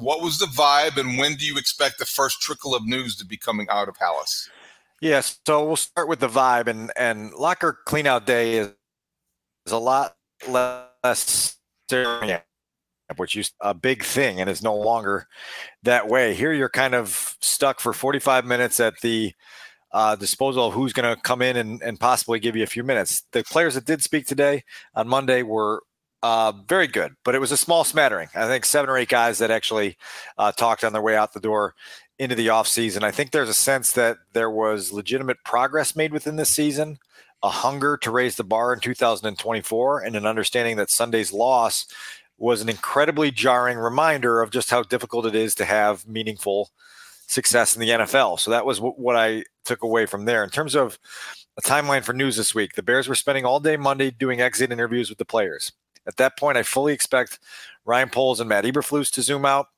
What was the vibe, and when do you expect the first trickle of news to be coming out of Halas? Yes, so we'll start with the vibe, and and locker cleanout day is, is a lot less which is a big thing, and is no longer that way. Here, you're kind of stuck for 45 minutes at the uh, disposal of who's going to come in and, and possibly give you a few minutes. The players that did speak today on Monday were uh, very good, but it was a small smattering. I think seven or eight guys that actually uh, talked on their way out the door into the offseason. I think there's a sense that there was legitimate progress made within this season, a hunger to raise the bar in 2024, and an understanding that Sunday's loss was an incredibly jarring reminder of just how difficult it is to have meaningful success in the NFL. So that was w- what I took away from there. In terms of a timeline for news this week, the Bears were spending all day Monday doing exit interviews with the players. At that point, I fully expect Ryan Poles and Matt Eberflus to zoom out.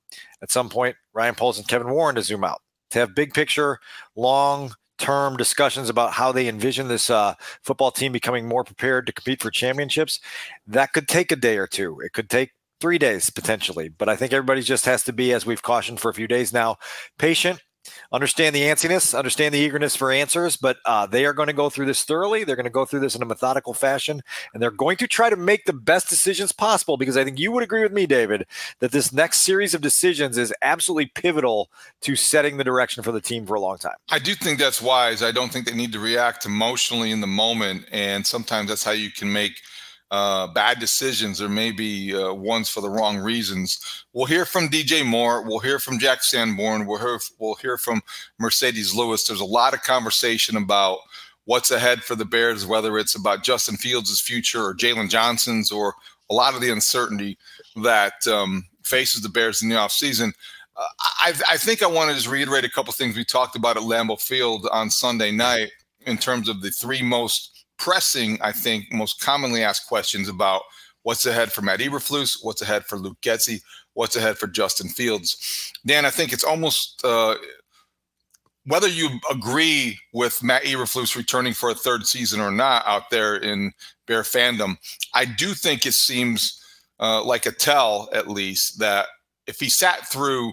At some point, Ryan Poles and Kevin Warren to zoom out to have big picture, long term discussions about how they envision this uh, football team becoming more prepared to compete for championships. That could take a day or two. It could take three days potentially. But I think everybody just has to be, as we've cautioned for a few days now, patient. Understand the antsiness, understand the eagerness for answers, but uh, they are going to go through this thoroughly. They're going to go through this in a methodical fashion, and they're going to try to make the best decisions possible. Because I think you would agree with me, David, that this next series of decisions is absolutely pivotal to setting the direction for the team for a long time. I do think that's wise. I don't think they need to react emotionally in the moment, and sometimes that's how you can make – uh, bad decisions or maybe uh, ones for the wrong reasons. We'll hear from DJ Moore. We'll hear from Jack Sanborn. We'll hear, we'll hear from Marcedes Lewis. There's a lot of conversation about what's ahead for the Bears, whether it's about Justin Fields' future or Jaylon Johnson's or a lot of the uncertainty that um, faces the Bears in the offseason. Uh, I, I think I want to just reiterate a couple things we talked about at Lambeau Field on Sunday night in terms of the three most pressing, I think, most commonly asked questions about what's ahead for Matt Eberflus, what's ahead for Luke Getsy, what's ahead for Justin Fields. Dan, I think it's almost uh, whether you agree with Matt Eberflus returning for a third season or not out there in Bear fandom, I do think it seems uh, like a tell, at least, that if he sat through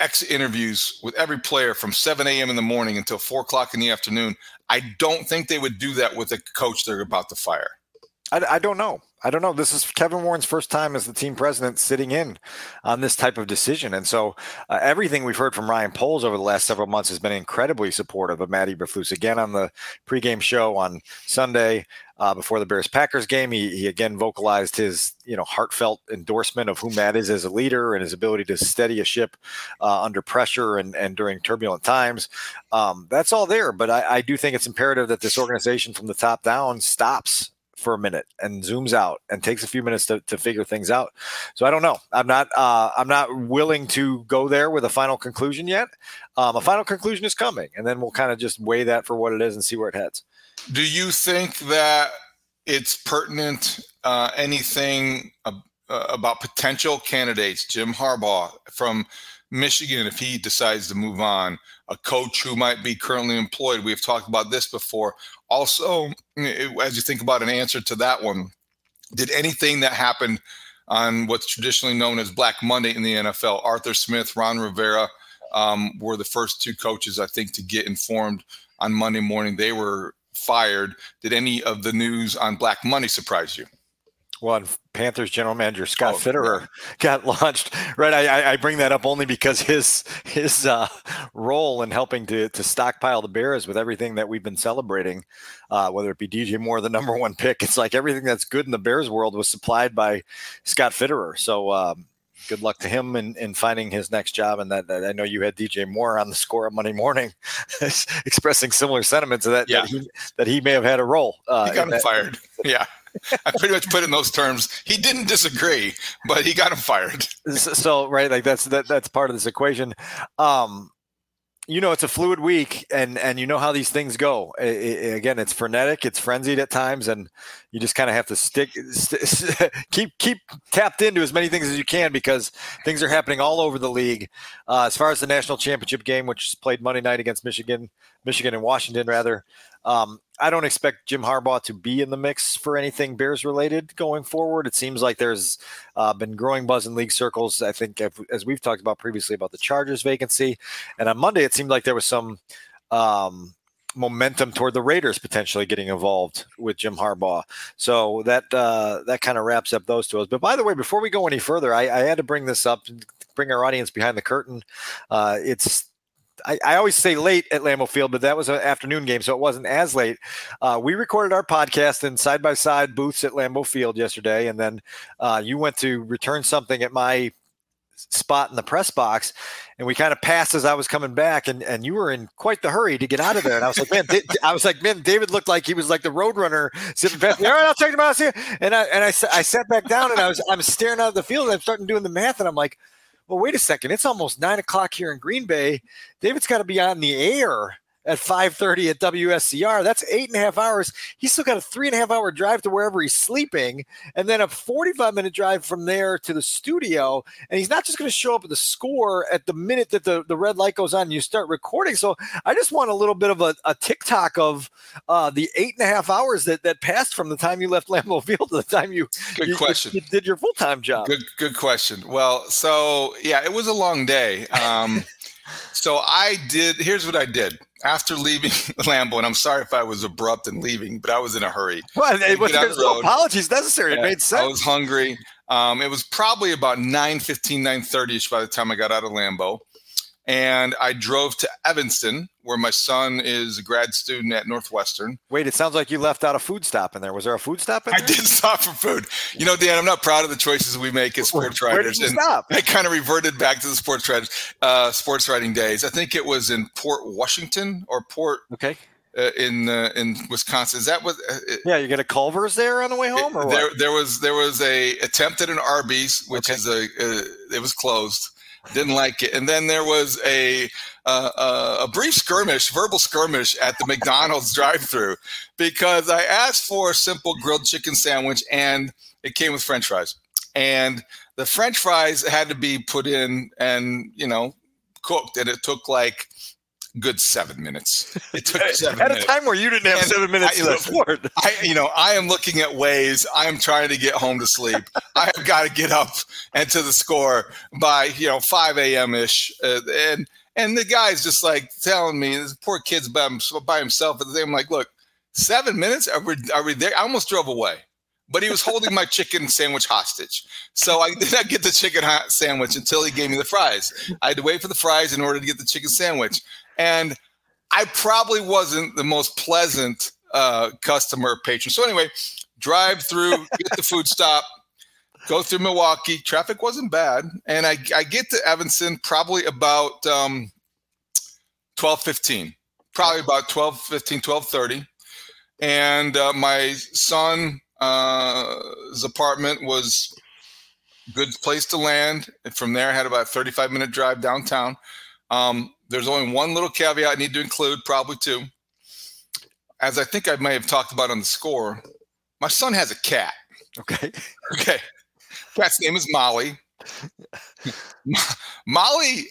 X interviews with every player from 7 a.m. in the morning until 4 o'clock in the afternoon. I don't think they would do that with a coach they're about to fire. I, I don't know. I don't know. This is Kevin Warren's first time as the team president sitting in on this type of decision. And so uh, everything we've heard from Ryan Poles over the last several months has been incredibly supportive of Matt Eberflus. Again, on the pregame show on Sunday uh, before the Bears Packers game, he, he again vocalized his you know heartfelt endorsement of who Matt is as a leader and his ability to steady a ship uh, under pressure and, and during turbulent times. Um, that's all there. But I, I do think it's imperative that this organization from the top down stops for a minute and zooms out and takes a few minutes to, to figure things out. So I don't know. I'm not uh, I'm not willing to go there with a final conclusion yet. Um, a final conclusion is coming, and then we'll kind of just weigh that for what it is and see where it heads. Do you think that it's pertinent? Uh, anything uh, about potential candidates, Jim Harbaugh from Michigan, if he decides to move on, a coach who might be currently employed. We've talked about this before. Also, as you think about an answer to that one, did anything that happened on what's traditionally known as Black Monday in the NFL, Arthur Smith, Ron Rivera um, were the first two coaches, I think, to get informed on Monday morning. They were fired. Did any of the news on Black Monday surprise you? Well, Panthers general manager Scott Oh, Fitterer yeah. got launched. Right, I, I- bring that up only because his his uh, role in helping to to stockpile the Bears with everything that we've been celebrating, uh, whether it be DJ Moore, the number one pick, it's like everything that's good in the Bears world was supplied by Scott Fitterer. So. Um, Good luck to him in, in finding his next job, and that, that I know you had DJ Moore on the score of Monday morning, expressing similar sentiments that Yeah. that, he, that he may have had a role. Uh, He got him that- fired. Yeah. I pretty much put it in those terms. He didn't disagree, but he got him fired. So right like that's that, that's part of this equation um you know it's a fluid week and and you know how these things go I- I- again it's frenetic it's frenzied at times and you just kind of have to stick st- keep keep tapped into as many things as you can because things are happening all over the league uh, as far as the national championship game which is played monday night against michigan michigan and washington rather um, I don't expect Jim Harbaugh to be in the mix for anything Bears related going forward. It seems like there's uh, been growing buzz in league circles. I think, if- as we've talked about previously, about the Chargers vacancy, and on Monday it seemed like there was some um, momentum toward the Raiders potentially getting involved with Jim Harbaugh. So that uh, that kind of wraps up those two. But by the way, before we go any further, I, I had to bring this up, bring our audience behind the curtain. Uh, it's I, I always say late at Lambeau Field, but that was an afternoon game, so it wasn't as late. Uh, we recorded our podcast in side by side booths at Lambeau Field yesterday, and then uh, you went to return something at my spot in the press box, and we kind of passed as I was coming back, and, and you were in quite the hurry to get out of there. And I was like, man, I was like, man, David looked like he was like the road runner zipping past. All right, I'll check them out. See you." And I and I, I sat back down, and I was I'm staring out of the field, and I'm starting doing the math, and I'm like well, wait a second. It's almost nine o'clock here in Green Bay. David's got to be on the air at 5.30 at WSCR. That's eight and a half hours. He's still got a three and a half hour drive to wherever he's sleeping, and then a 45 minute drive from there to the studio. And he's not just going to show up at the score at the minute that the, the red light goes on and you start recording. So I just want a little bit of a, a TikTok of uh, the eight and a half hours that, that passed from the time you left Lambeau Field to the time you, Good you- question. you did your full-time job. Good, good question. Well, so yeah, it was a long day. Um, so I did. Here's what I did after leaving Lambeau, and I'm sorry if I was abrupt in leaving, but I was in a hurry. Well, it was, there's no apologies necessary. It made sense. I was hungry. Um, it was probably about 9 30 ish by the time I got out of Lambeau. And I drove to Evanston, where my son is a grad student at Northwestern. Wait, it sounds like you left out a food stop in there. Was there a food stop in there? I did stop for food. You know, Dan, I'm not proud of the choices we make as sports Where did writers. you and stop? I kind of reverted back to the sports writers, uh, sports writing days. I think it was in Port Washington or Port Okay. uh, in uh, in Wisconsin. Is that what? Uh, it- Yeah, you get a Culver's there on the way home, or what? there, there was there was a attempt at an Arby's, which Okay. is a uh, it was closed. Didn't like it, and then there was a uh, a brief skirmish, verbal skirmish at the McDonald's drive-through because I asked for a simple grilled chicken sandwich, and it came with French fries, and the French fries had to be put in and you know cooked, and it took like good seven minutes. It took seven At a time where you didn't have And seven minutes I- to afford. I, you know, I am looking at ways. I am trying to get home to sleep. I have got to get up and to the score by you know 5 a.m. ish, uh, and and the guy's just like telling me this poor kid's by, by himself. And I'm like, look, seven minutes? Are we, are we there? I almost drove away. But he was holding my chicken sandwich hostage. So I did not get the chicken sandwich until he gave me the fries. I had to wait for the fries in order to get the chicken sandwich. And I probably wasn't the most pleasant uh, customer patron. So anyway, drive through, get the food stop, go through Milwaukee. Traffic wasn't bad, and I, I get to Evanston probably about um, twelve fifteen, probably about 12, 15, 12.30. and uh, my son's uh, apartment was good place to land. And from there, I had about thirty five minute drive downtown. Um, there's only one little caveat I need to include, probably two. As I think I may have talked about on the score, my son has a cat. Okay. Okay. Cat's name is Molly. Molly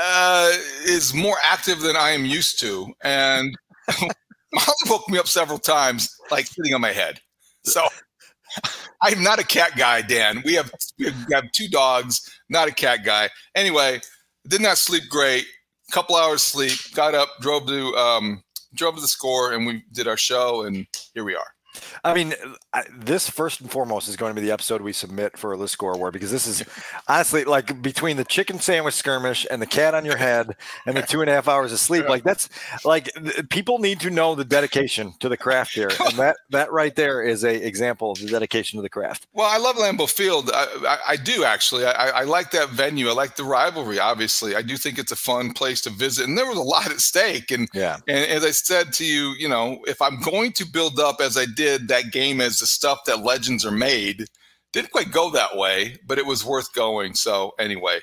uh, is more active than I am used to. And Molly woke me up several times, like sitting on my head. So I'm not a cat guy, Dan. We have, we have two dogs, not a cat guy. Anyway, did not sleep great. Couple hours sleep, got up, drove to um, drove to the score, and we did our show, and here we are. I mean, I, this first and foremost is going to be the episode we submit for a Lisagor award because this is honestly like between the chicken sandwich skirmish and the cat on your head and the two and a half hours of sleep. Like that's like people need to know the dedication to the craft here, and that that right there is a example of the dedication to the craft. Well, I love Lambeau Field. I, I, I do actually. I, I like that venue. I like the rivalry. Obviously, I do think it's a fun place to visit, and there was a lot at stake. And yeah, and as I said to you, you know, if I'm going to build up as I did that game as the stuff that legends are made. Didn't quite go that way, but it was worth going. So anyway,